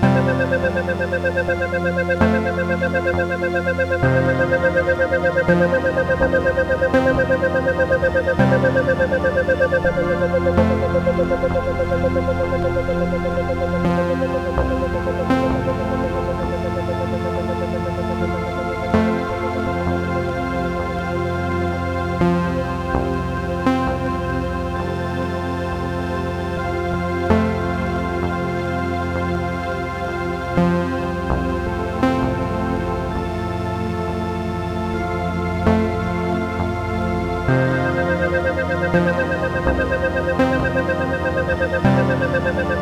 No, Thank you.